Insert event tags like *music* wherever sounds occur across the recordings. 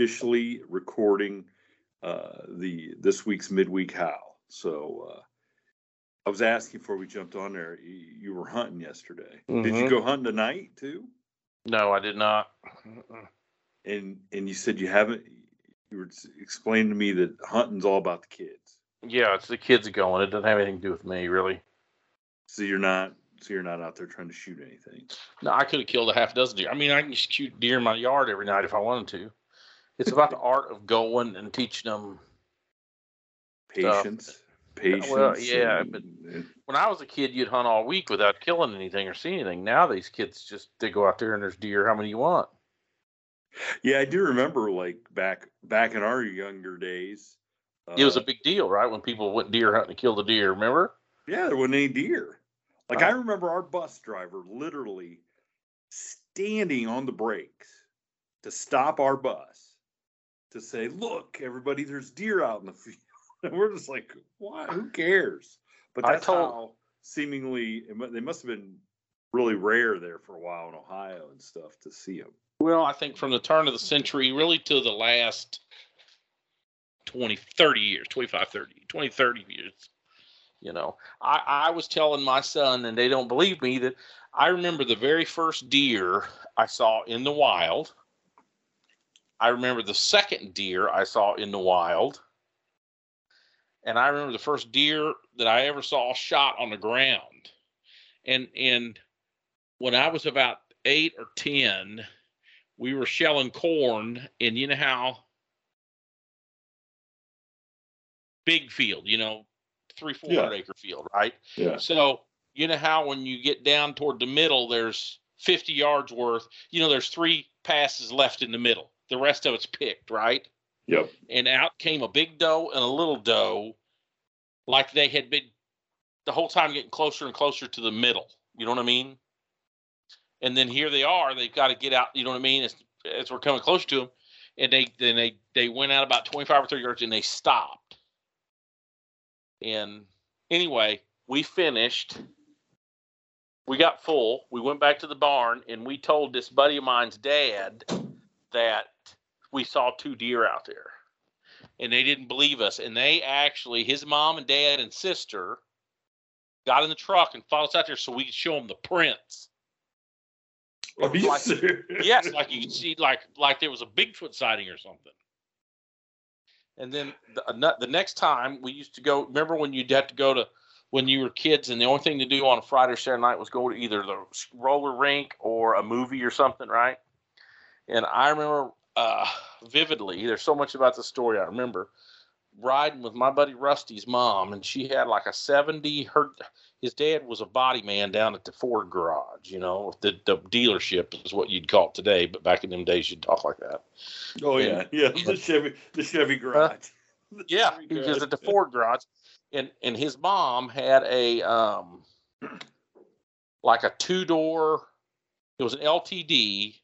Officially recording uh, the this week's midweek howl. So uh, I was asking before we jumped on there. You, you were hunting yesterday. Did you Mhm. go hunting tonight too? No, I did not. And and you said you haven't. You were explaining to me that hunting's all about the kids. Yeah, it's the kids going. It doesn't have anything to do with me, really. So you're not. So you're not out there trying to shoot anything. No, I could have killed a half dozen deer. I mean, I can shoot deer in my yard every night if I wanted to. It's about the art of going and teaching them. Patience. Patience. well, yeah, and- but- When I was a kid, you'd hunt all week without killing anything or seeing anything. Now these kids just they go out there and there's deer. How many you want? yeah, I do remember like back back in our younger days. It was a uh, big deal, right? When people went deer hunting to kill the deer. Remember? Yeah, there wasn't any deer. Like Oh. I remember our bus driver literally standing on the brakes to stop our bus to say, "Look, everybody, there's deer out in the field." *laughs* And we're just like, "Why? Who cares?" But that's told- how seemingly they must have been really rare there for a while in Ohio and stuff to see them. Well, I think from the turn of the century, really to the last 20, 30 years, 25, 30, 20, 30 years. You know, I, I was telling my son, and they don't believe me, that I remember the very first deer I saw in the wild. I remember the second deer I saw in the wild. And I remember the first deer that I ever saw shot on the ground. And and when I was about eight or ten, we were shelling corn, and you know how big field, you know, three four hundred acre field, right? Yeah. So you know how when you get down toward the middle, there's fifty yards worth. You know, there's three passes left in the middle. The rest of it's picked, right? Yep. And out came a big doe and a little doe, like they had been the whole time getting closer and closer to the middle. You know what I mean? And then here they are. They've got to get out. You know what I mean? As, as we're coming closer to them, and they then they they went out about twenty five or thirty yards and they stopped. And anyway, we finished. We got full. We went back to the barn and we told this buddy of mine's dad that we saw two deer out there. And they didn't believe us. And they actually, his mom and dad and sister got in the truck and followed us out there so we could show them the prints. Are you like- serious? yes, like you could see, like like there was a Bigfoot sighting or something. And then the, the next time we used to go. Remember when you'd have to go to when you were kids, and the only thing to do on a Friday or Saturday night was go to either the roller rink or a movie or something, right? And I remember uh, vividly. There's so much about the story I remember. riding with my buddy Rusty's mom, and she had like a 70. Her his dad was a body man down at the Ford garage, you know, the, the dealership is what you'd call it today, but back in them days you'd talk like that. Oh And- yeah, yeah. The Chevy, the Chevy garage. *laughs* The Yeah, Chevy he was at the Ford garage, and and his mom had a um like a two door. It was an LTD,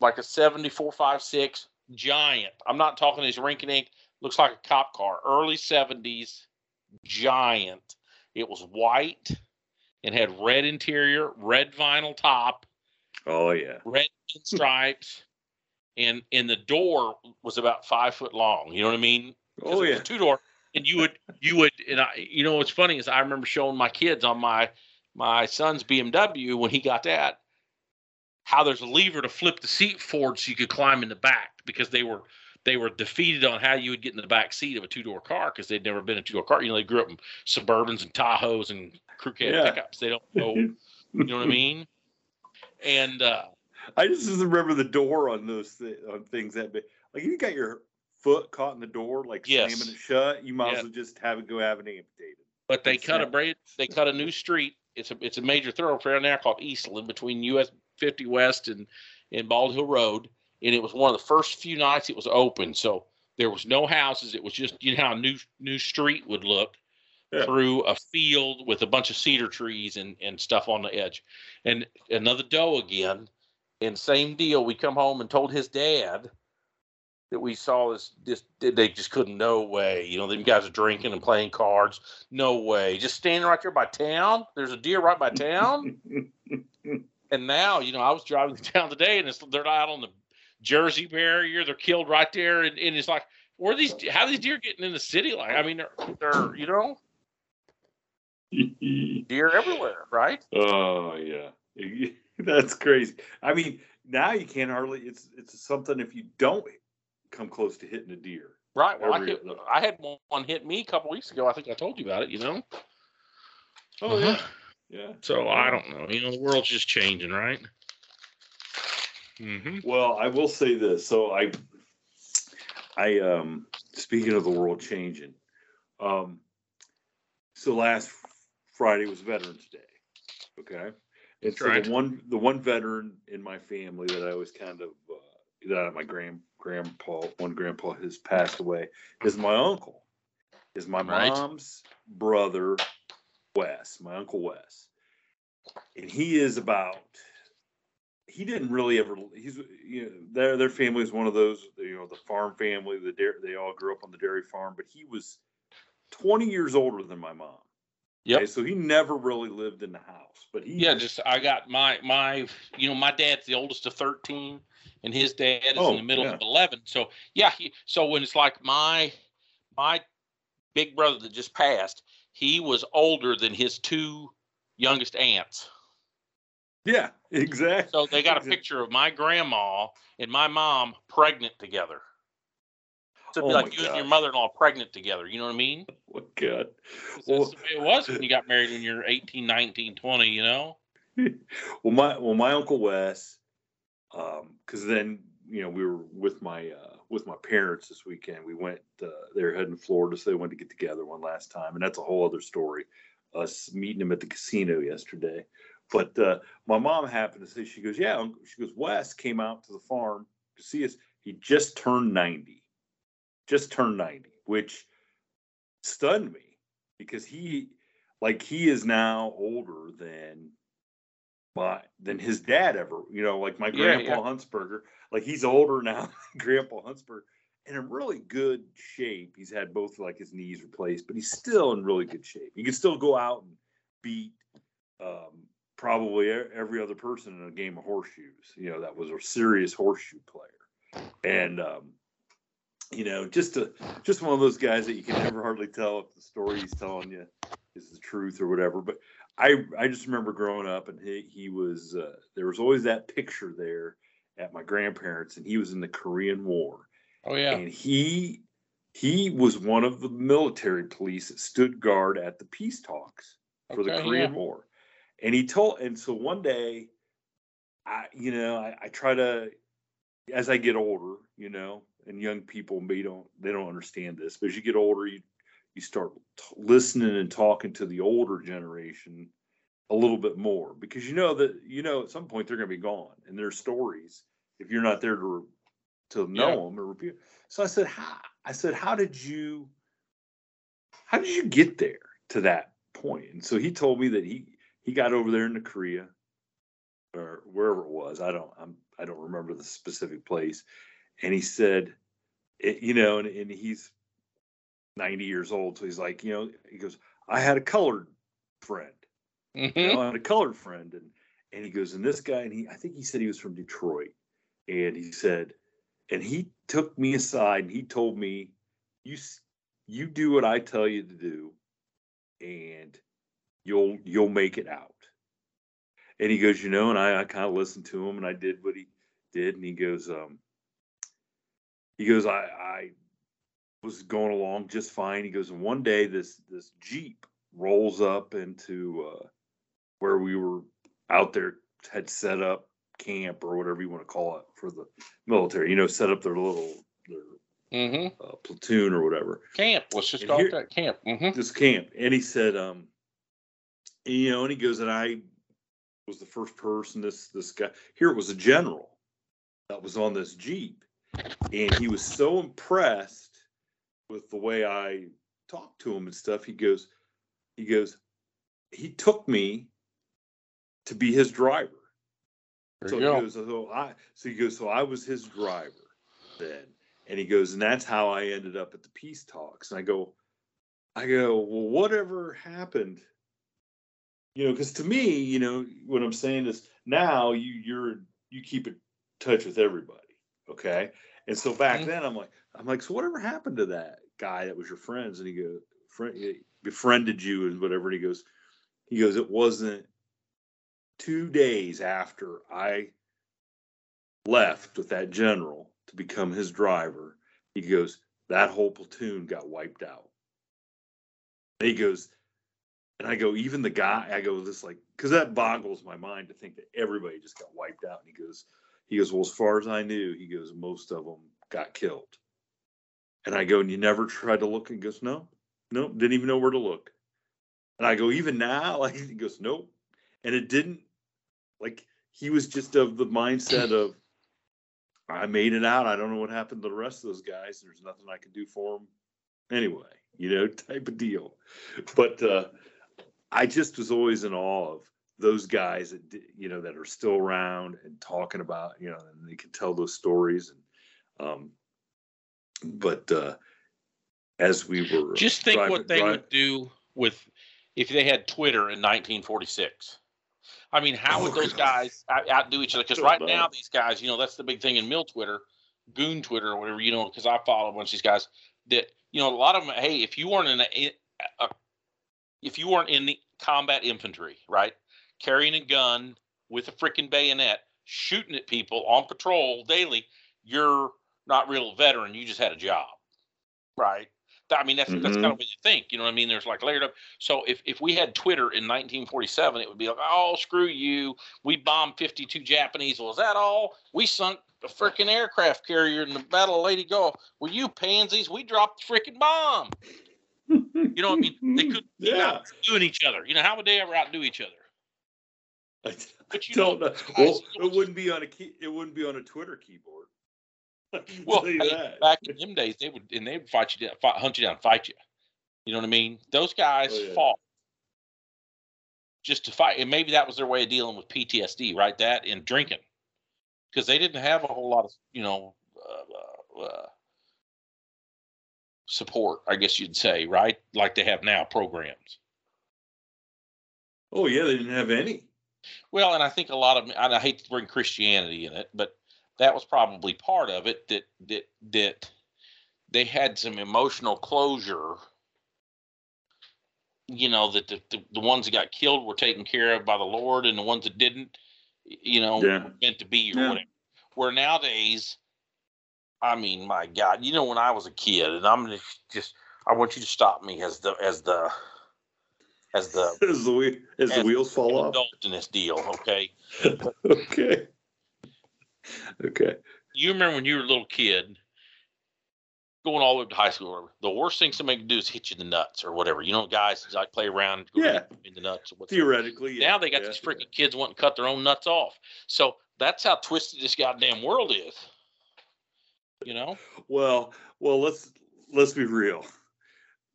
like a seventy four five six giant. I'm not talking his rinky dink. Looks like a cop car, early seventies, giant. It was white and had red interior, red vinyl top, Oh yeah. red *laughs* stripes, and and the door was about five foot long. You know what I mean? Oh it was yeah. a two door, and you would you would and I you know what's funny is I remember showing my kids on my my son's BMW when he got that how there's a lever to flip the seat forward so you could climb in the back because they were they were defeated on how you would get in the back seat of a two door car because they'd never been in a two door car. You know, they grew up in Suburbans and Tahoes and crew cab Yeah. pickups. They don't know, you know what I mean? And uh, I just remember the door on those th- on things that big. Like if you got your foot caught in the door, like Yes. slamming it shut, you might Yeah. as well just have it go have it amputated. But they It's cut a braid. They cut a new street. It's a it's a major thoroughfare now called Eastland between US 50 West and and Bald Hill Road. And it was one of the first few nights it was open. So there was no houses. It was just you know how a new new street would look Yeah. through a field with a bunch of cedar trees and and stuff on the edge. And another doe again. And same deal. We come home and told his dad that we saw this this they just couldn't no way you know them guys are drinking and playing cards no way just standing right there by town there's a deer right by town *laughs* and now you know i was driving *laughs* down today and it's, they're out on the jersey barrier. They're killed right there. And, and it's like where are these how are these deer getting in the city? Like i mean they're, they're you know? *laughs* Deer everywhere right? Oh yeah, *laughs* that's crazy. I mean, now you can't hardly. It's it's something if you don't come close to hitting a deer. right. Well I, could, I had one, one hit me a couple weeks ago. I think i told you about it you know? Oh Uh-huh. yeah, yeah. so i don't know you know the world's just changing right hmm Well, I will say this. So I, I um, speaking of the world changing, um, so last Friday was Veterans Day. Okay, and so right. the one the one veteran in my family that I was kind of uh, that my grand grandpa one grandpa has passed away is my uncle, is my Right. mom's brother, Wes, my uncle Wes, and he is about he didn't really ever he's you know their their family is one of those you know the farm family the dairy, they all grew up on the dairy farm but he was 20 years older than my mom Yeah. okay, so he never really lived in the house but he Yeah, just I got my my you know my dad's the oldest of thirteen, and his dad is Oh, in the middle yeah. of eleven. So yeah, he, so when it's like my my big brother that just passed, he was older than his two youngest aunts. yeah exactly So they got a picture of my grandma and my mom pregnant together. So it'd be Oh like you and your mother-in-law pregnant together. You know what I mean? oh god Well- it was when you got married when you're 18, 19, 20, you know? *laughs* well my well my uncle wes um because then you know we were with my uh with my parents this weekend. We went uh they're heading to florida so they went to get together one last time and that's a whole other story us meeting them at the casino yesterday. But uh my mom happened to say she goes yeah she goes wes came out to the farm to see us. He just turned 90 just turned 90 which stunned me because he like he is now older than my than his dad ever you know like my Yeah, grandpa huntsberger like he's older now *laughs* grandpa huntsberger and in really good shape. He's had both like his knees replaced but he's still in really good shape. He can still go out and beat um, probably every other person in a game of horseshoes you know that was a serious horseshoe player. And um, you know just a just one of those guys that you can never hardly tell if the story he's telling you is the truth or whatever but I I just remember growing up and he he was uh, there was always that picture there at my grandparents and he was in the Korean War Oh yeah. and he he was one of the military police that stood guard at the peace talks for the Korean yeah. War and he told and so one day I you know I, I try to as I get older, you know, and young people maybe don't they don't understand this, but as you get older, you you start t- listening and talking to the older generation a little bit more because you know that you know at some point they're going to be gone and their stories if you're not there to to know Yeah. them or repeat. So I said, how, I said, how did you how did you get there to that point? And so he told me that he he got over there into Korea or wherever it was. I don't I'm I don't remember the specific place. And he said, it, you know, and, and he's 90 years old. So he's like, you know, he goes, I had a colored friend. You Mhm. know, I had a colored friend. And and he goes, and this guy, and he I think he said he was from Detroit. And he said, and he took me aside and he told me, you you do what I tell you to do, and you'll you'll make it out. And he goes, you know, and I, I kind of listened to him and I did what he did. And he goes, um, he goes, I, I was going along just fine. He goes, and one day this this Jeep rolls up into uh, where we were out there, had set up camp or whatever you want to call it for the military. You know, set up their little their Mhm. uh, platoon or whatever Camp. Let's just And call here- it that camp. hmm this camp and he said um you know and he goes and i was the first person this this guy here it was a general that was on this jeep and he was so impressed with the way i talked to him and stuff he goes he goes he took me to be his driver There so he go. goes so i so he goes so i was his driver then and he goes and that's how i ended up at the peace talks and i go I go, well, whatever happened? You know, because to me, you know, what I'm saying is now you you're you keep in touch with everybody, okay? And so back Mhm. then, I'm like, I'm like, so whatever happened to that guy that was your friends? And he goes, friend befriended you and whatever. And he goes, he goes, it wasn't two days after I left with that general to become his driver. He goes, that whole platoon got wiped out. And he goes, and I go, even the guy, I go, this like, because that boggles my mind to think that everybody just got wiped out. And he goes, he goes, well, as far as I knew, he goes, most of them got killed. And I go, and you never tried to look? And he goes, no, no, didn't even know where to look. And I go, even now, *laughs* like he goes, nope. And it didn't, like he was just of the mindset of, I made it out. I don't know what happened to the rest of those guys. There's nothing I can do for them anyway, you know, *laughs* type of deal. But uh, I just was always in awe of those guys that you know that are still around and talking about you know, and they can tell those stories. And um, but uh, as we were Just think driving- what they dri- would do with if they had Twitter in 1946. I mean, how would Oh, those God. guys outdo each other? Because right know. now, these guys, you know, that's the big thing in mill Twitter, goon Twitter, or whatever, you know, because I follow a bunch of these guys that, you know, a lot of them, hey, if you weren't in a, a if you weren't in the combat infantry, right, carrying a gun with a freaking bayonet, shooting at people on patrol daily, you're not real veteran. You just had a job, right? I mean, that's that's Mhm. kind of what you think. You know what I mean? There's like layered up. So if, if we had Twitter in 1947, it would be like, oh, screw you. We bombed 52 Japanese. Well, is that all? We sunk a freaking aircraft carrier in the Battle of Leyte Gulf. Well, you pansies, we dropped the freaking bomb. You know what I mean? They could be *laughs* yeah. outdoing each other. You know, how would they ever outdo each other? *laughs* I, But you don't know. Well, it wouldn't be on a key. It wouldn't be on a Twitter keyboard. *laughs* Well, hey, that. back in them days, they would and they would fight you down, fight, hunt you down, fight you. You know what I mean? Those guys Oh, yeah. fought just to fight, and maybe that was their way of dealing with PTSD, right? That and drinking, because they didn't have a whole lot of you know uh, uh, uh, support, I guess you'd say, right? Like they have now programs. Oh yeah, they didn't have any. Well, and I think a lot of and I hate to bring Christianity in it, but that was probably part of it that that that they had some emotional closure. You know that the, the the ones that got killed were taken care of by the Lord, and the ones that didn't, you know, Yeah. were meant to be or Yeah. whatever. Where nowadays, I mean, my God, you know, when I was a kid, and I'm just, just I want you to stop me as the as the as the *laughs* As the whe- as the as wheels fall off. adult in this deal, okay? *laughs* okay. Okay. You remember when you were a little kid, going all the way up to high school, whatever, the worst thing somebody can do is hit you in the nuts or whatever. You know, guys like play around, go Yeah. in the nuts. Or whatever. Theoretically, yeah, now they got yeah, these yeah. freaking kids wanting to cut their own nuts off. So that's how twisted this goddamn world is. You know? Well, well, let's let's be real.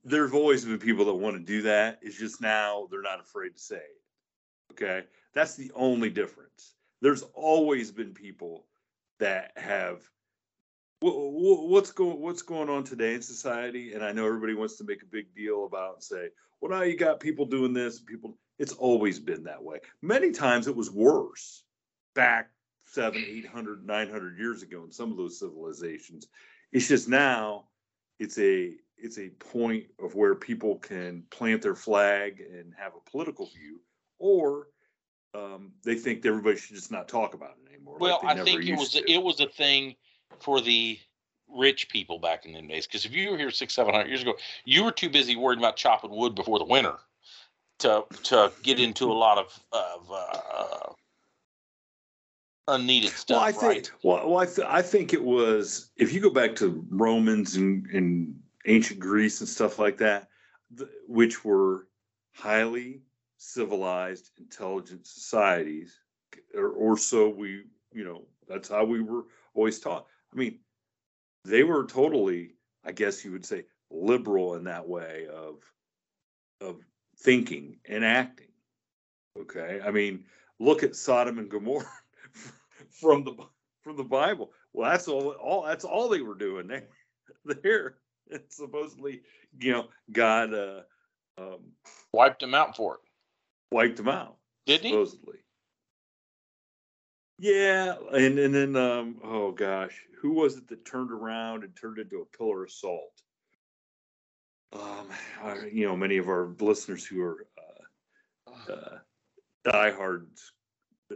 There've always been people that want to do that. It's just now they're not afraid to say it. Okay, that's the only difference. There's always been people that have. wh- wh- What's going What's going on today in society? And I know everybody wants to make a big deal about and say, "Well, now you got people doing this." People, it's always been that way. Many times it was worse back seven, eight hundred, nine hundred years ago in some of those civilizations. It's just now it's a it's a point of where people can plant their flag and have a political view, or um, they think everybody should just not talk about it anymore. Well, they I think it was to. it was a thing for the rich people back in the days. Because if you were here six, seven hundred years ago, you were too busy worrying about chopping wood before the winter to to get into a lot of of uh, unneeded stuff. Well, I think right? well, well I, th- I think it was if you go back to Romans and, and ancient Greece and stuff like that, th- which were highly civilized, intelligent societies, or, or so we, you know, that's how we were always taught. I mean, they were totally, I guess you would say, liberal in that way of of thinking and acting. Okay, I mean, look at Sodom and Gomorrah *laughs* from the from the Bible. Well, that's all. All that's all they were doing there. *laughs* There, it's *laughs* supposedly, you know, God uh, um, Wiped them out for it, wiped them out. didn't he? Supposedly. Yeah, and and then um, oh gosh, who was it that turned around and turned into a pillar of salt? Um, I- you know, many of our listeners who are uh, uh, diehards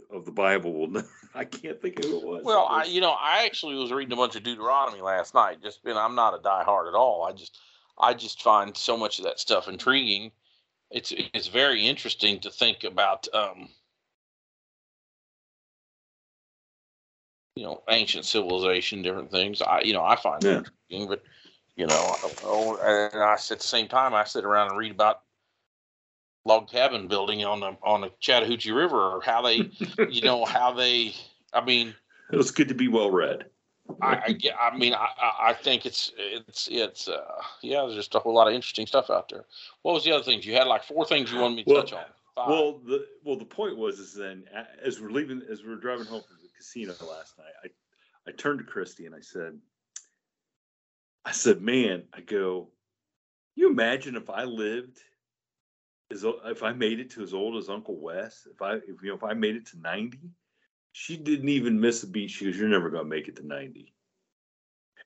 of the Bible will know. *laughs* I can't think of who it was. Well, I, you know, I actually was reading a bunch of Deuteronomy last night. Just been, I'm not a diehard at all. I just, I just find so much of that stuff intriguing. It's, it's very interesting to think about, um, you know, ancient civilization, different things. I, you know, I find it Yeah. interesting, but you know, know. And I, at the same time, I sit around and read about log cabin building on the on the Chattahoochee River, or how they, you know, *laughs* how they. I mean, it was good to be well read. I, I, I mean, I, I- think it's, it's, it's, uh, yeah, there's just a whole lot of interesting stuff out there. What was the other things? You had like four things you wanted me to Well, touch on. Five. Well, the well the point was is then as we're leaving as we were driving home from the casino last night, I I turned to Christy and I said, I said, man, I go, you imagine if I lived as if I made it to as old as Uncle Wes, if I if you know if I made it to ninety, she didn't even miss a beat. She goes, you're never gonna make it to ninety,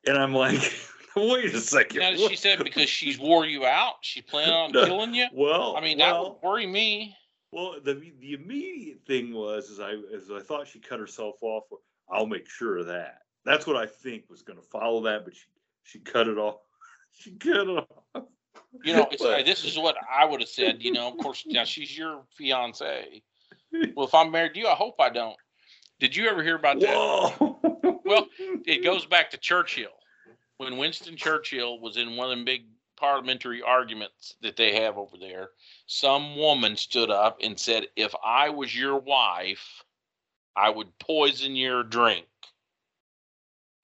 and I'm like, *laughs* wait a second. now, she said because she's wore you out, she planning on No, killing you. Well, I mean, that would worry me. Well, the the immediate thing was is I as I thought she cut herself off. I'll make sure of that. That's what I think was going to follow that, but she she cut it off. *laughs* She cut it off. You know, *laughs* it's, But- this is what I would have said. You know, of course, now she's your fiance. Well, if I'm married to you, I hope I don't. Did you ever hear about that? Whoa. Well, *laughs* it goes back to Churchill. When Winston Churchill was in one of them big parliamentary arguments that they have over there, some woman stood up and said, If I was your wife, I would poison your drink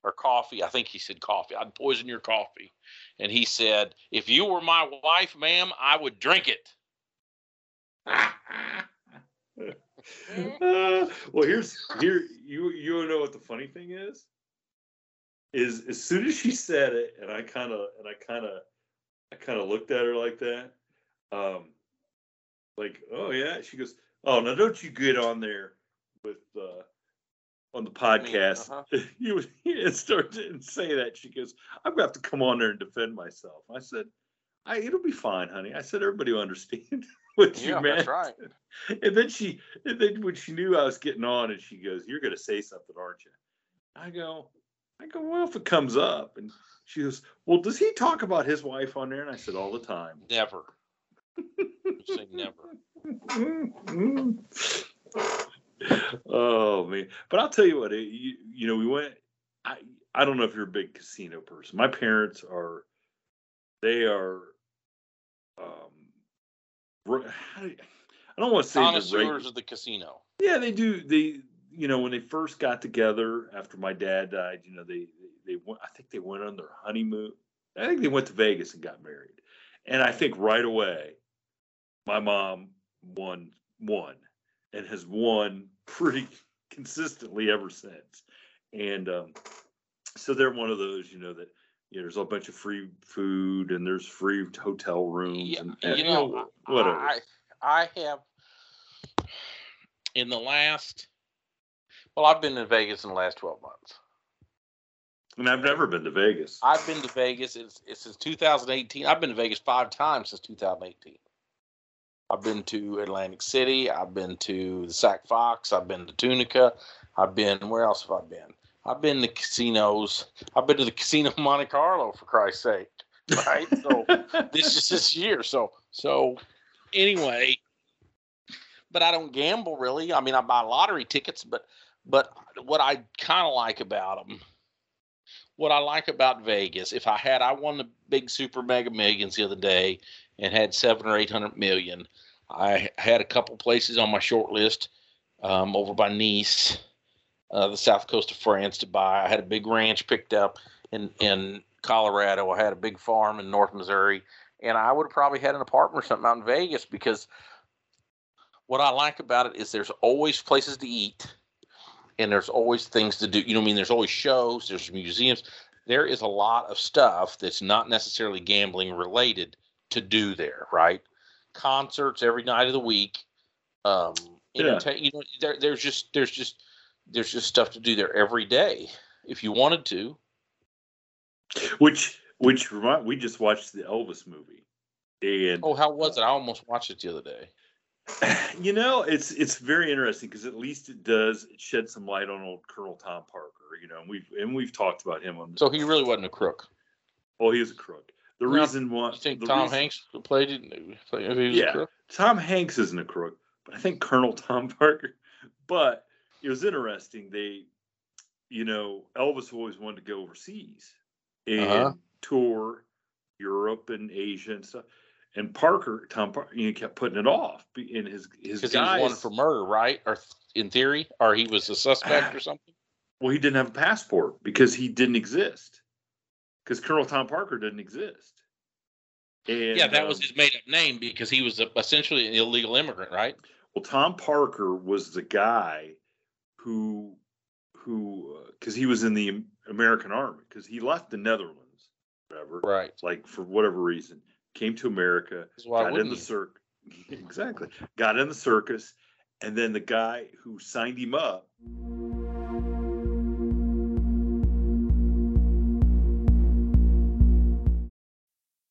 or coffee. I think he said coffee. I'd poison your coffee. And he said, If you were my wife, ma'am, I would drink it. Uh, *laughs* well, here's here you you know what the funny thing is is as soon as she said it, and I kind of and I kind of I kind of looked at her like that, um, like oh yeah. She goes, oh now don't you get on there with uh on the podcast. uh-huh. *laughs* you would and start to say that. She goes, I'm gonna have to come on there and defend myself. I said, I it'll be fine, honey. I said everybody will understand *laughs* what you Yeah, meant. that's right. *laughs* And then she, and then when she knew I was getting on, and she goes, "You're going to say something, aren't you?" I go, I go, well, if it comes up, and she goes, "Well, does he talk about his wife on there?" And I said, "All the time." Never. Say never. Oh man! But I'll tell you what, it, you, you know, we went I I don't know if you're a big casino person. My parents are. They are. Um, do I don't want to say Connoisseurs of the casino. Yeah, they do. They, you know, when they first got together after my dad died, you know, they they went. I think they went on their honeymoon. I think they went to Vegas and got married, and I think right away, my mom won won, and has won pretty *laughs* consistently ever since. And um, so they're one of those, you know, that you know, there's a bunch of free food and there's free hotel rooms Yeah, and, and, you know, whatever. I, I have in the last. Well, I've been in Vegas in the last twelve months. and I've never been to Vegas. I've been to Vegas it's, it's since 2018. I've been to Vegas five times since 2018. I've been to Atlantic City. I've been to the Sac Fox. I've been to Tunica. I've been where else have I been? I've been to casinos. I've been to the Casino Monte Carlo for Christ's sake. Right. So this is this year. So so anyway, but I don't gamble really. I mean, I buy lottery tickets, but but what I kind of like about them, what I like about Vegas, if I had I won the big super mega millions the other day and had seven or eight hundred million, I had a couple places on my short list um, over by Nice, uh, the south coast of France to buy. I had a big ranch picked up in in Colorado. I had a big farm in North Missouri, and I would have probably had an apartment or something out in Vegas because what I like about it is there's always places to eat, and there's always things to do. You know, what I mean, there's always shows, there's museums. There is a lot of stuff that's not necessarily gambling related to do there, right? Concerts every night of the week. Um, Yeah. you know, there, there's just there's just there's just stuff to do there every day if you wanted to. which which remind we just watched the Elvis movie, and Oh, how was it? I almost watched it the other day. *sighs* you know it's it's very interesting because at least it does shed some light on old Colonel Tom Parker. You know, and we've and we've talked about him on. So he really wasn't a crook. well, he was a crook. The No, reason why You think Tom reason- Hanks played it? Played, if he was Yeah. a crook? Tom Hanks isn't a crook, but I think Colonel *laughs* Tom Parker. But it was interesting. They, you know, Elvis always wanted to go overseas and Uh-huh. tour Europe and Asia and stuff. And Parker, Tom Parker, you know, kept putting it off. And his his Because he was guys, wanted for murder, right? Or in theory, or he was a suspect or *sighs* something. well, he didn't have a passport because he didn't exist. Because Colonel Tom Parker didn't exist. And, yeah, that was um, his made-up name because he was a, essentially an illegal immigrant, right? Well, Tom Parker was the guy who, who, because he was in the American Army, because he left the Netherlands, whatever, Right. like for whatever reason, came to America, got in the circus, *laughs* exactly, got in the circus, and then the guy who signed him up.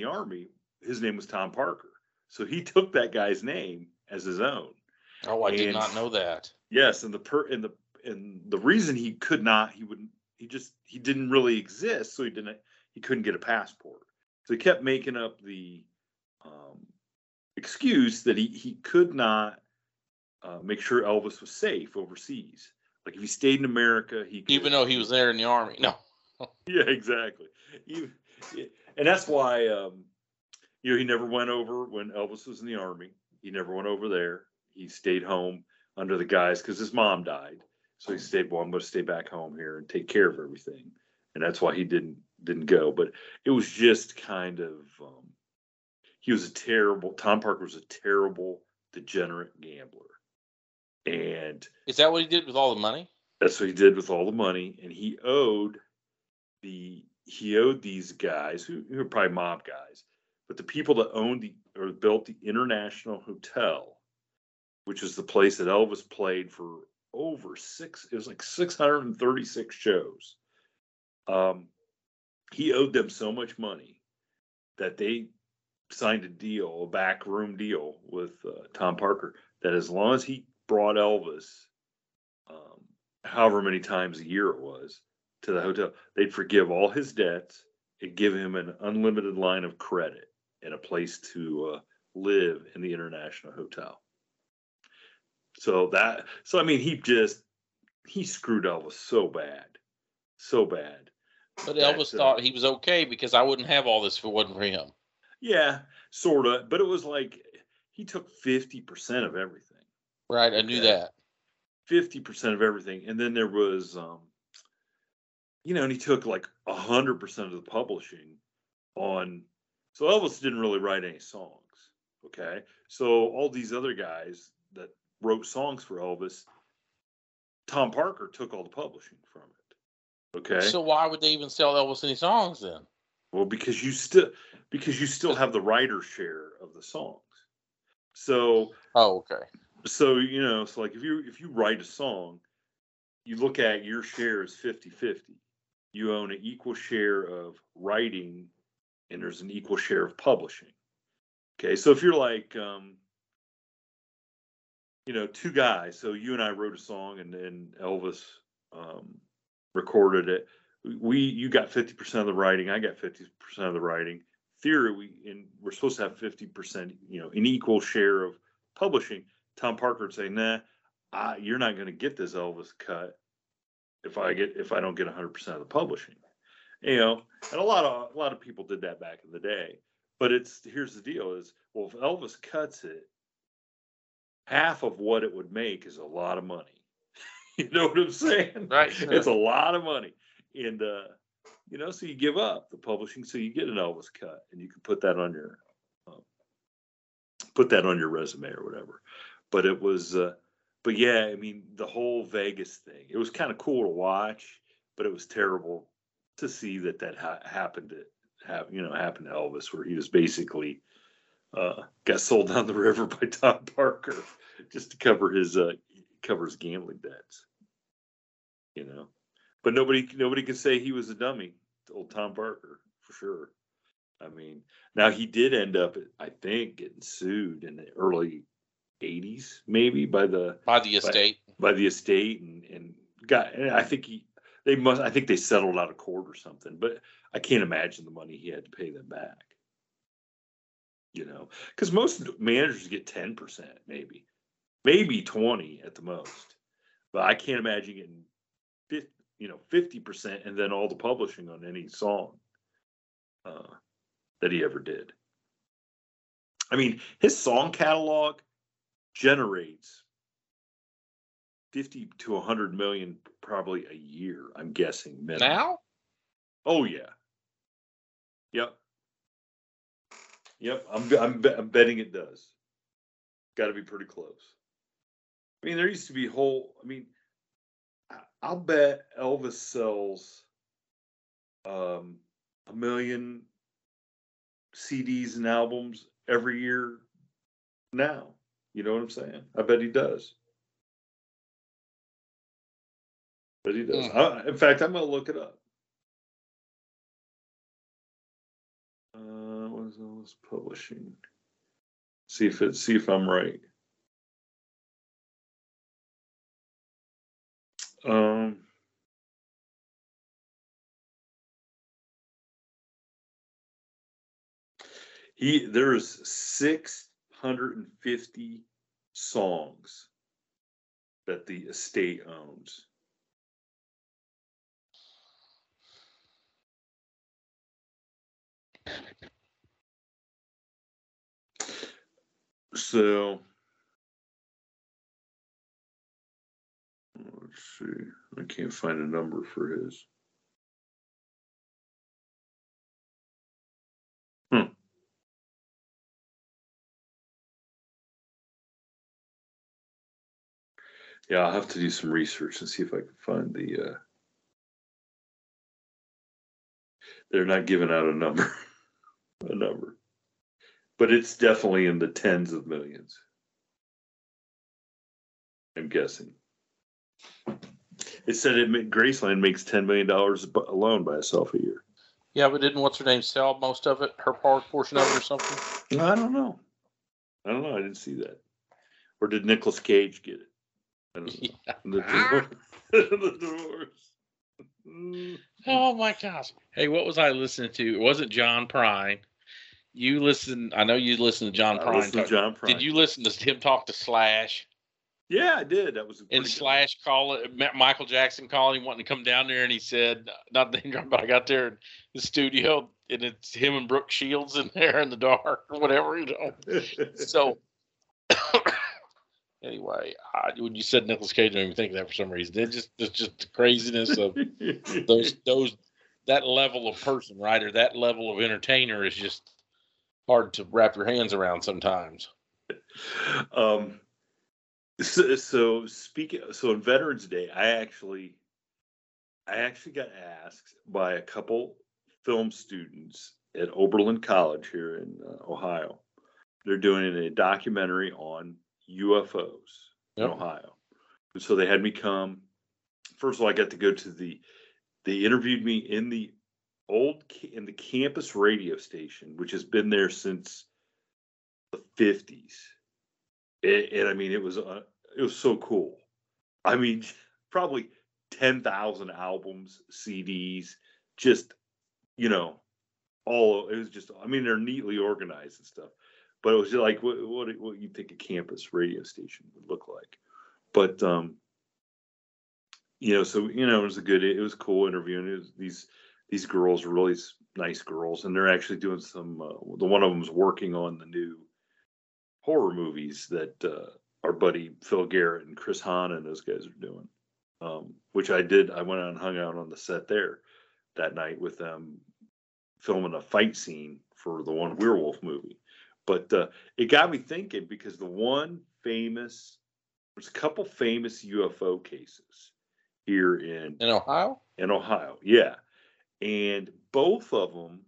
the army, his name was Tom Parker, so he *laughs* took that guy's name as his own. Oh, I did not know that. Yes, and the per and the and the reason he could not, he wouldn't, he just he didn't really exist, so he didn't, he couldn't get a passport. So he kept making up the um, excuse that he he could not uh, make sure Elvis was safe overseas. Like if he stayed in America, he could, Even though he was there in the army. No. *laughs* yeah, exactly. Even, and that's why um, you know he never went over when Elvis was in the army. He never went over there. He stayed home under the guise because his mom died. So he stayed. Well, I'm going to stay back home here and take care of everything, and that's why he didn't didn't go. But it was just kind of um, he was a terrible. Tom Parker was a terrible degenerate gambler, and Is that what he did with all the money? that's what he did with all the money, and he owed the he owed these guys who, who were probably mob guys, but the people that owned the or built the International Hotel, which is the place that Elvis played for over six. It was like six hundred and thirty six shows. Um, he owed them so much money that they signed a deal, a backroom deal with uh, Tom Parker, that as long as he brought Elvis um, however many times a year it was to the hotel, they'd forgive all his debts and give him an unlimited line of credit and a place to uh, live in the International Hotel. So that, so I mean, he just he screwed Elvis so bad, so bad. But that, Elvis uh, thought he was okay because I wouldn't have all this if it wasn't for him. Yeah, sort of, but it was like he took fifty percent of everything. Right. I knew that. fifty percent of everything, and then there was, um, you know, and he took like a hundred percent of the publishing on. So Elvis didn't really write any songs. Okay, so all these other guys that wrote songs for Elvis, Tom Parker took all the publishing from it. Okay, So why would they even sell Elvis any songs then? well, because you still because you still have the writer's share of the songs. So Oh, okay. so you know so like if you if you write a song you look at your share as 50-50 you own an equal share of writing and there's an equal share of publishing. Okay so if you're like um you know two guys so you and i wrote a song and then elvis um recorded it we you got 50% of the writing i got 50% of the writing. Theory we and we're supposed to have 50% you know an equal share of publishing. Tom Parker would say, "Nah, I, you're not going to get this Elvis cut if I get if I don't get 100 percent of the publishing." You know, and a lot of a lot of people did that back in the day. But it's here's the deal: is well, if Elvis cuts it, half of what it would make is a lot of money. *laughs* you know what I'm saying? Right. It's a lot of money, and uh, you know, so you give up the publishing, so you get an Elvis cut, and you can put that on your um, put that on your resume or whatever. But it was, uh, but yeah, I mean, the whole Vegas thing. It was kind of cool to watch, but it was terrible to see that that ha- happened to have you know happened to Elvis, where he was basically uh, got sold *laughs* down the river by Tom Parker just to cover his uh, cover his gambling debts. You know, but nobody nobody can say he was a dummy. Old Tom Parker for sure. I mean, now he did end up, I think, getting sued in the early '80s, maybe by the By the estate. by the estate, and and got. and I think he, they must. I think they settled out of court or something. But I can't imagine the money he had to pay them back. You know, because most managers get ten percent, maybe, maybe twenty at the most. But I can't imagine getting, fif- you know, fifty percent, and then all the publishing on any song. Uh, that he ever did. I mean, his song catalog generates 50 to 100 million probably a year, I'm guessing. minimum. Now? Oh, yeah. Yep. Yep, I'm I'm, I'm betting it does. Got to be pretty close. I mean, there used to be whole. I mean, I'll bet Elvis sells um, a million CDs and albums every year now. You know what I'm saying? I bet he does. But he does. Hmm. I, in fact, I'm gonna look it up. Uh, what is Elvis Publishing? See if it. See if I'm right. Um. He there's 650 songs that the estate owns. So let's see. I can't find a number for his. Yeah, I'll have to do some research and see if I can find the. Uh... They're not giving out a number, *laughs* a number, but it's definitely in the tens of millions. I'm guessing. It said it ma- Graceland makes ten million dollars alone by itself a year. Yeah, but didn't what's her name sell most of it, her part portion of it or something? I don't know. I don't know. I didn't see that. Or did Nicolas Cage get it? I don't know. Yeah. The divorce. *laughs* *laughs* the divorce. Mm. Oh my gosh. Hey, what was I listening to? It wasn't John Prine. You listen. I know you listened to John I Prine. listened to John Prine. Did you listen to him talk to Slash Yeah, I did. That was a and Slash call it? Michael Jackson calling him wanting to come down there, and he said, "Not the but I got there in the studio, and it's him and Brooke Shields in *laughs* there in the dark or whatever." You know. So anyway, I, when you said Nicolas Cage, I didn't even think of that for some reason. It just it's just the craziness of *laughs* those those that level of person, right, or that level of entertainer is just hard to wrap your hands around sometimes. um so, so speaking so on veterans day i actually i actually got asked by a couple film students at oberlin college here in uh, ohio they're doing a documentary on ufos in ohio and so they had me come first of all i got to go to the they interviewed me in the old in the campus radio station which has been there since the 50s and, and I mean, it was uh, it was so cool. I mean, *laughs* probably ten thousand albums, CDs, just you know, all it was just. I mean, they're neatly organized and stuff, but it was like what what what you think a campus radio station would look like. But um, you know, so you know, it was a good. It was cool interviewing it was, these these girls are really nice girls, and they're actually doing some. Uh, the one of them's working on the new horror movies that uh, our buddy Phil Garrett and Chris Hahn and those guys are doing. Um, which I did. I went out and hung out on the set there that night with them, filming a fight scene for the one werewolf movie. But uh, it got me thinking because the one famous, there's a couple famous UFO cases here in In Ohio? in Ohio. Yeah. And both of them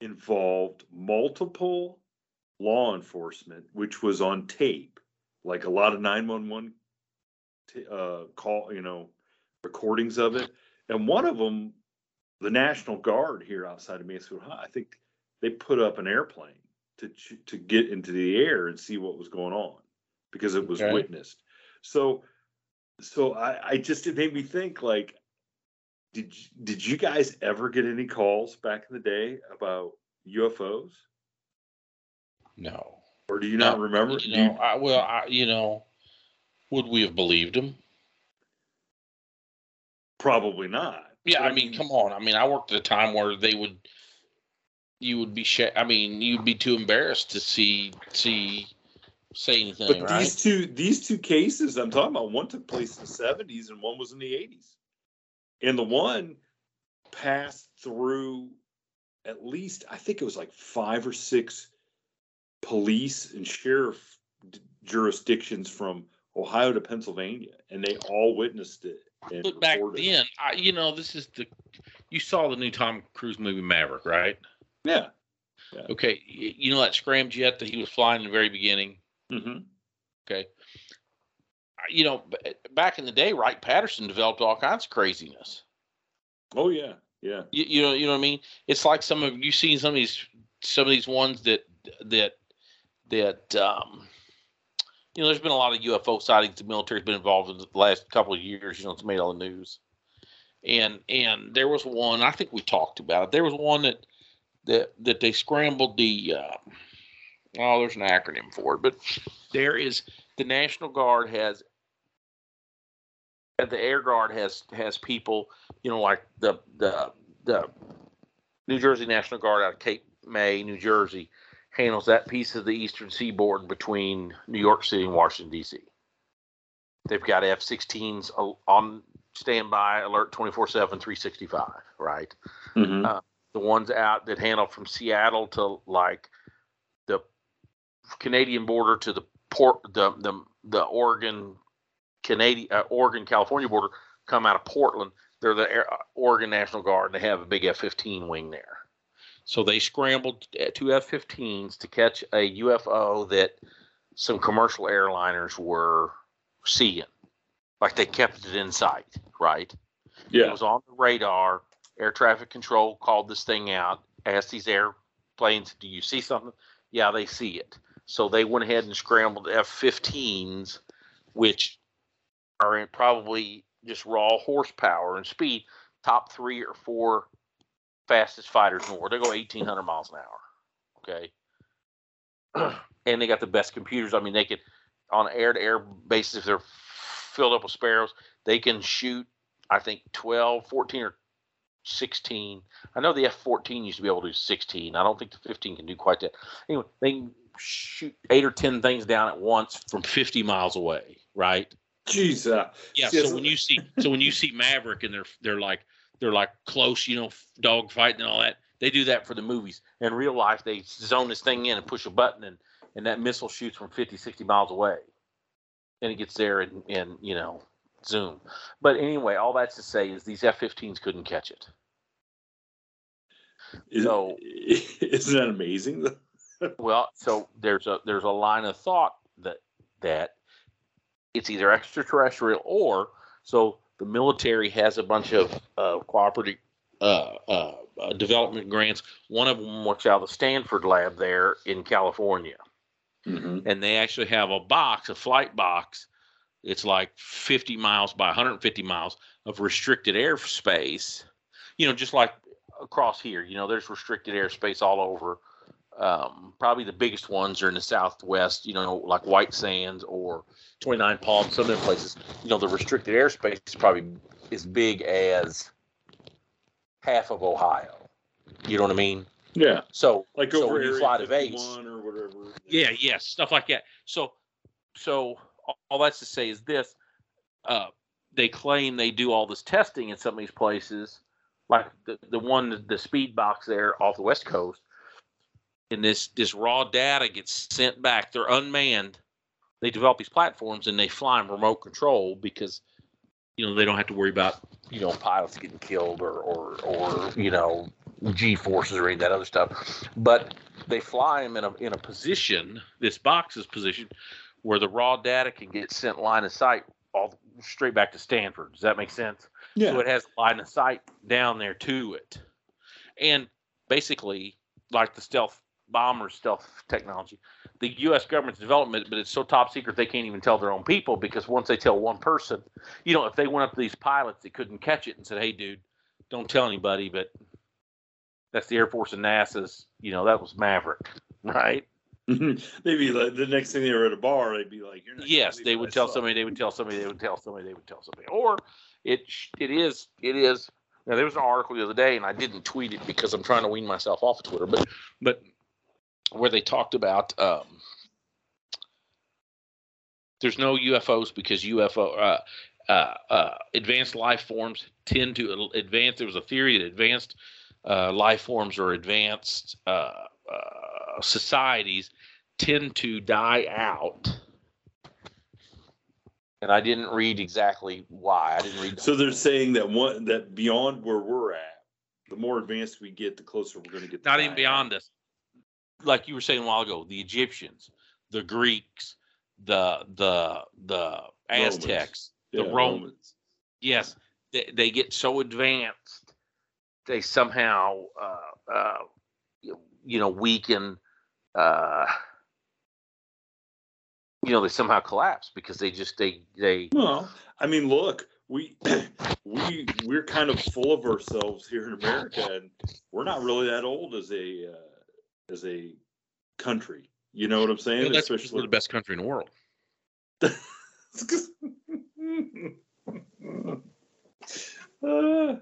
involved multiple law enforcement, which was on tape, like a lot of 911 t- uh, call, you know, recordings of it. And one of them, the National Guard here outside of Mansfield I think they put up an airplane to to get into the air and see what was going on because it was Okay. witnessed. So, so I, I just it made me think like, did did you guys ever get any calls back in the day about UFOs, No. or do you not No, remember? You you- know, I, well, I, you know, would we have believed them? probably not. Yeah, I mean, come on. I mean, I worked at a time where they would, you would be, sh- I mean, you'd be too embarrassed to see, see, say anything, But right? these two these two cases I'm talking about, one took place in the 70s and one was in the 80s. And the one passed through at least I think it was like five or six police and sheriff d- jurisdictions from Ohio to Pennsylvania, and they all witnessed it. and But back then, I, you know, this is the you saw the new Tom Cruise movie Maverick, right? Yeah. Okay, you know that scramjet that he was flying in the very beginning. hmm Okay, you know, back in the day, Wright Patterson developed all kinds of craziness. Oh yeah, yeah. You, you know, you know what I mean? It's like some of you've seen some of these some of these ones that that that um, you know. There's been a lot of UFO sightings. The military's been involved in the last couple of years. You know, it's made all the news. And and there was one I think we talked about. it. There was one that that that they scrambled the. Uh, oh, there's an acronym for it, but there is the National Guard has. The Air Guard has has people you know, like the the the New Jersey National Guard out of Cape May, New Jersey, handles that piece of the eastern seaboard between New York City and Washington D.C. They've got F-16s on standby, alert 24/7, 365. Right. hmm Uh, The ones out that handle from Seattle to like the Canadian border to the port, the the the Oregon Canadian uh, Oregon California border come out of Portland they're the Air, uh, Oregon National Guard, and they have a big F-15 wing there. So they scrambled uh, two F-15s to catch a UFO that some commercial airliners were seeing, like they kept it in sight, right? Yeah. It was on the radar. Air traffic control called this thing out, asked these airplanes, "Do you see something?" Yeah, they see it. So they went ahead and scrambled F-15s, which are in probably just raw horsepower and speed, top three or four fastest fighters in the world. They go 1,800 miles an hour. Okay. *clears throat* and they got the best computers. I mean, they could, on air to air basis, if they're filled up with sparrows, they can shoot, I think, 12, 14, or 16. I know the F 14 used to be able to do 16. I don't think the 15 can do quite that. Anyway, they can shoot eight or 10 things down at once from 50 miles away, right? Jeez. Uh, Yeah. See, So when you see so when you see Maverick and they're they're like they're like close, you know, dog fighting and all that. They do that for the movies. In real life, they zone this thing in and push a button, and and that missile shoots from 50, 60 miles away, and it gets there and and you know zoom. But anyway, all that's to say is these F-15s couldn't catch it. is, So- *laughs* isn't that amazing? *laughs* Well, so there's a there's a line of thought that that it's either extraterrestrial or so the military has a bunch of uh, cooperative uh, uh, uh, development grants. One of them works out of the Stanford lab there in California, hmm and they actually have a box, a flight box. It's like 50 miles by 150 miles of restricted airspace. You know, just like across here. You know, there's restricted airspace all over. Um, probably the biggest ones are in the southwest. You know, like White Sands or 29 Palms. Some of them places. You know, the restricted airspace is probably as big as half of Ohio. You know what I mean? Yeah. So, Like so over when you fly to Vegas, or whatever. yeah, yes, stuff like that. So, so all that's to say is this: uh, they claim they do all this testing in some of these places, like the the one the speed box there off the west coast, and this this raw data gets sent back. They're unmanned. They develop these platforms and they fly them remote control because you know they don't have to worry about you know pilots getting killed or or or you know G forces or any of that other stuff. But they fly them in a in a position. This box is positioned where the raw data can get sent line of sight all straight back to Stanford. Does that make sense? Yeah. So it has line of sight down there to it, and basically like the stealth bomber stealth technology, the U.S. government's development, but it's so top secret they can't even tell their own people because once they tell one person, you know, if they went up to these pilots that couldn't catch it and said, "Hey, dude, don't tell anybody," but that's the Air Force and NASA's, you know, that was Maverick, *laughs* right? *laughs* they'd be like the next thing they were at a bar, they'd be like, You're not Yes, they would tell saw." somebody. They would tell somebody. They would tell somebody. They would tell somebody. Or it it is it is. Now there was an article the other day, and I didn't tweet it because I'm trying to wean myself off of Twitter. But but where they talked about um, there's no UFOs because UFO uh, uh, uh, advanced life forms tend to advance. There was a theory that advanced uh, life forms are advanced uh, uh, societies tend to die out. And I didn't read exactly why. I didn't read. So they're saying that one that beyond where we're at, the more advanced we get, the closer we're going to get. not even beyond us. Like you were saying a while ago, the Egyptians, the Greeks, the the the Romans. Aztecs, Yeah, the Romans. Yes, they, they get so advanced, they somehow uh, uh, you know weaken. Uh, you know, they somehow collapse because they just they they Well, I mean, look, we *clears throat* we we're kind of full of ourselves here in America, and we're not really that old as a uh, as a country. You know what I'm saying? Well, that's Especially the best country in the world. uh,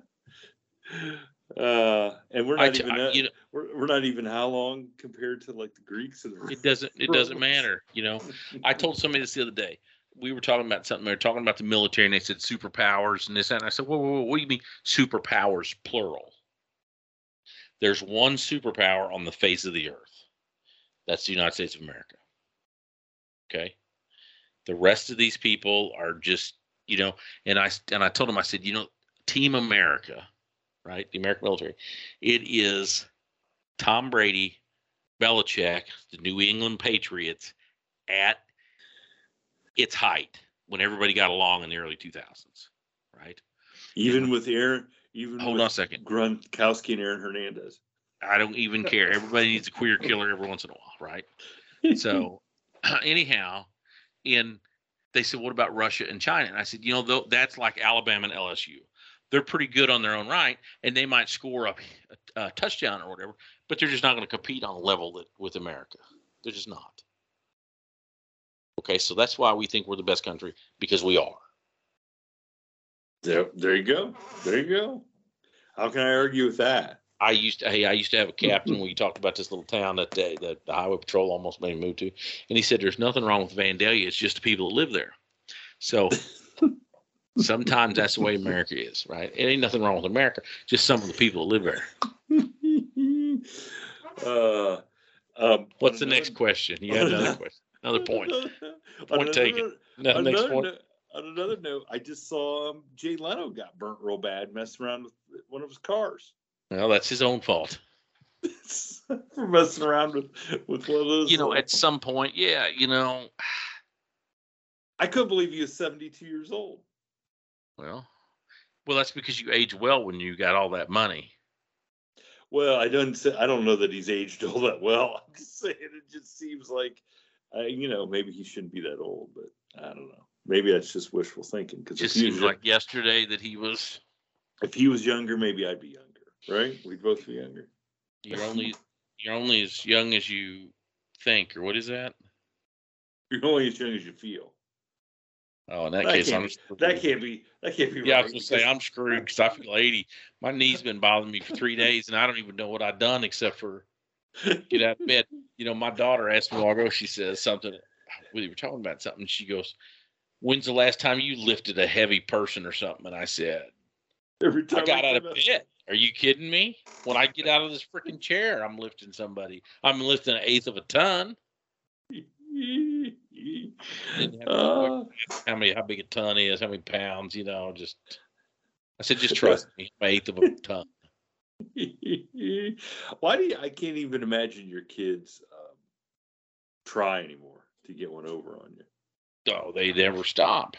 *laughs* uh, and we're not t- even I- that, you know, we're, we're not even how long compared to like the Greeks and the it doesn't it doesn't matter. You know, I told somebody this the other day. We were talking about something. They were talking about the military, and they said superpowers and this. And I said, "Whoa, whoa, whoa, what do you mean superpowers plural?" There's one superpower on the face of the earth. That's the United States of America. Okay. The rest of these people are just, you know, and I and I told him, I said, you know, Team America, right? The American military, it is Tom Brady, Belichick, the New England Patriots at its height when everybody got along in the early 2000s, right? even with Aaron, even Hold on a second. Gronkowski and Aaron Hernandez. I don't even care. Everybody needs a queer killer every once in a while, right? So, *laughs* *clears throat* anyhow, in they said, "What about Russia and China?" And I said, "You know, that's like Alabama and LSU. They're pretty good on their own right, and they might score a, a, a touchdown or whatever, but they're just not going to compete on a level that with America. They're just not." Okay, so that's why we think we're the best country because we are. There, there you go. There you go. How can I argue with that? I used to, hey, I used to have a captain. *clears throat* When we talked about this little town that they, that the highway patrol almost made me move to, and he said there's nothing wrong with Vandalia. It's just the people that live there. So *laughs* sometimes that's the way America is, right? It ain't nothing wrong with America. Just some of the people that live there. Uh, um, What's the on next question? You had another *laughs* question, another point. on Point taken. No, on next another point. note- on another note, I just saw um, Jay Leno got burnt real bad messing around with one of his cars. Well, that's his own fault. *laughs* For messing around with with one of those. You know, uh, at some point, yeah, you know, I couldn't believe he was 72 years old. well, well, that's because you age well when you got all that money. Well, I don't say I don't know that he's aged *laughs* all that well. I'm just saying it just seems like, uh, you know, maybe he shouldn't be that old, but I don't know. Maybe that's just wishful thinking. Because Just seems like yesterday that he was. if he was younger, maybe I'd be younger, right? We'd both be younger. You're only you're only as young as you think, or what is that? *laughs* You're only as young as you feel. Oh, in that, That case, I'm. be, that can't be. That can't be. Right. Yeah, I was gonna say I'm screwed because I feel 80. My knee's been bothering me for three days, and I don't even know what I've done except for get out of bed. You know, my daughter asked me a while ago. She says something. We were talking about something. She goes, "When's the last time you lifted a heavy person or something?" And I said, Every time "I got out of come bed." Are you kidding me? When I get out of this freaking chair, I'm lifting somebody. I'm lifting an eighth of a ton. *laughs* Didn't have to Uh, how many how big a ton is, how many pounds, you know, just I said just trust me, I'm eighth of a ton. *laughs* Why do you? I can't even imagine your kids um, try anymore to get one over on you. Oh, they never stop.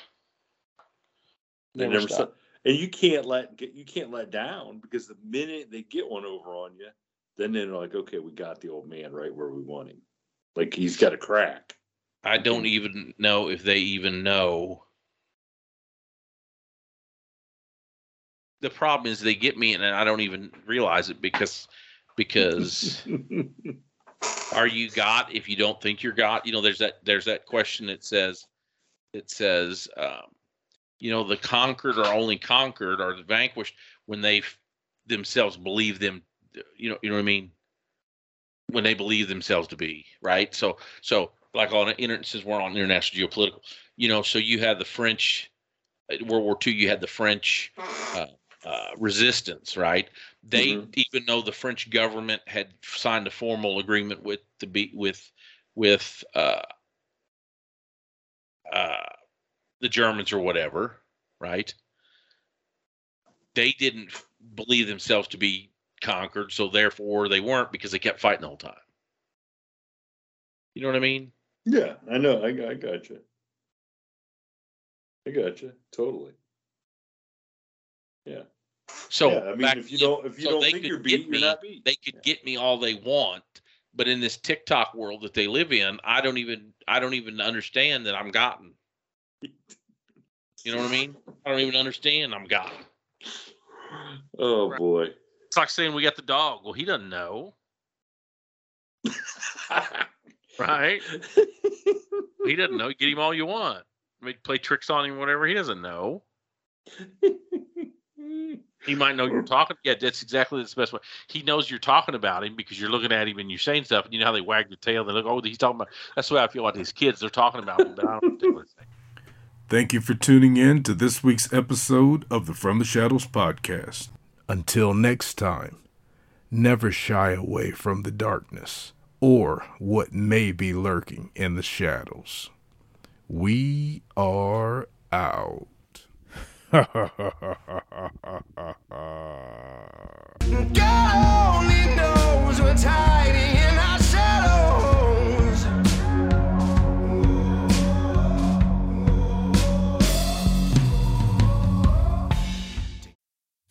They never stop. And you can't let get you can't let down because the minute they get one over on you, then they're like, okay, we got the old man right where we want him. Like he's got a crack. I don't even know if they even know. The problem is they get me and I don't even realize it because because *laughs* are you got if you don't think you're got? You know, there's that there's that question that says it says um, you know the conquered are only conquered or the vanquished when they themselves believe them you know you know what I mean when they believe themselves to be right so so like on since we're on international geopolitical you know so you had the French World War II you had the French uh, uh, resistance right they Mhm. even though the French government had signed a formal agreement with the be with with uh, uh, the Germans or whatever, right? They didn't believe themselves to be conquered, so therefore they weren't because they kept fighting the whole time. You know what I mean? Yeah, I know. I, I got you. I got you totally. Yeah. So yeah, I mean, if you don't if you so don't think you're beat, me, you're not beat. They could Yeah. get me all they want, but in this TikTok world that they live in, I don't even I don't even understand that I'm gotten. You know what I mean? I don't even understand I'm gotten. *laughs* Oh boy. It's like saying we got the dog. Well, he doesn't know, *laughs* right? *laughs* He doesn't know. Get him all you want. Make play tricks on him, whatever. He doesn't know. *laughs* He might know you're talking. Yeah, that's exactly the best way. He knows you're talking about him because you're looking at him and you're saying stuff. And you know how they wag their tail. They look, oh, he's talking about. That's the way I feel about these kids. They're talking about me, but I don't know what they're saying. Thank you for tuning in to this week's episode of the From the Shadows podcast. Until next time, never shy away from the darkness or what may be lurking in the shadows. We are out. Knows what's hiding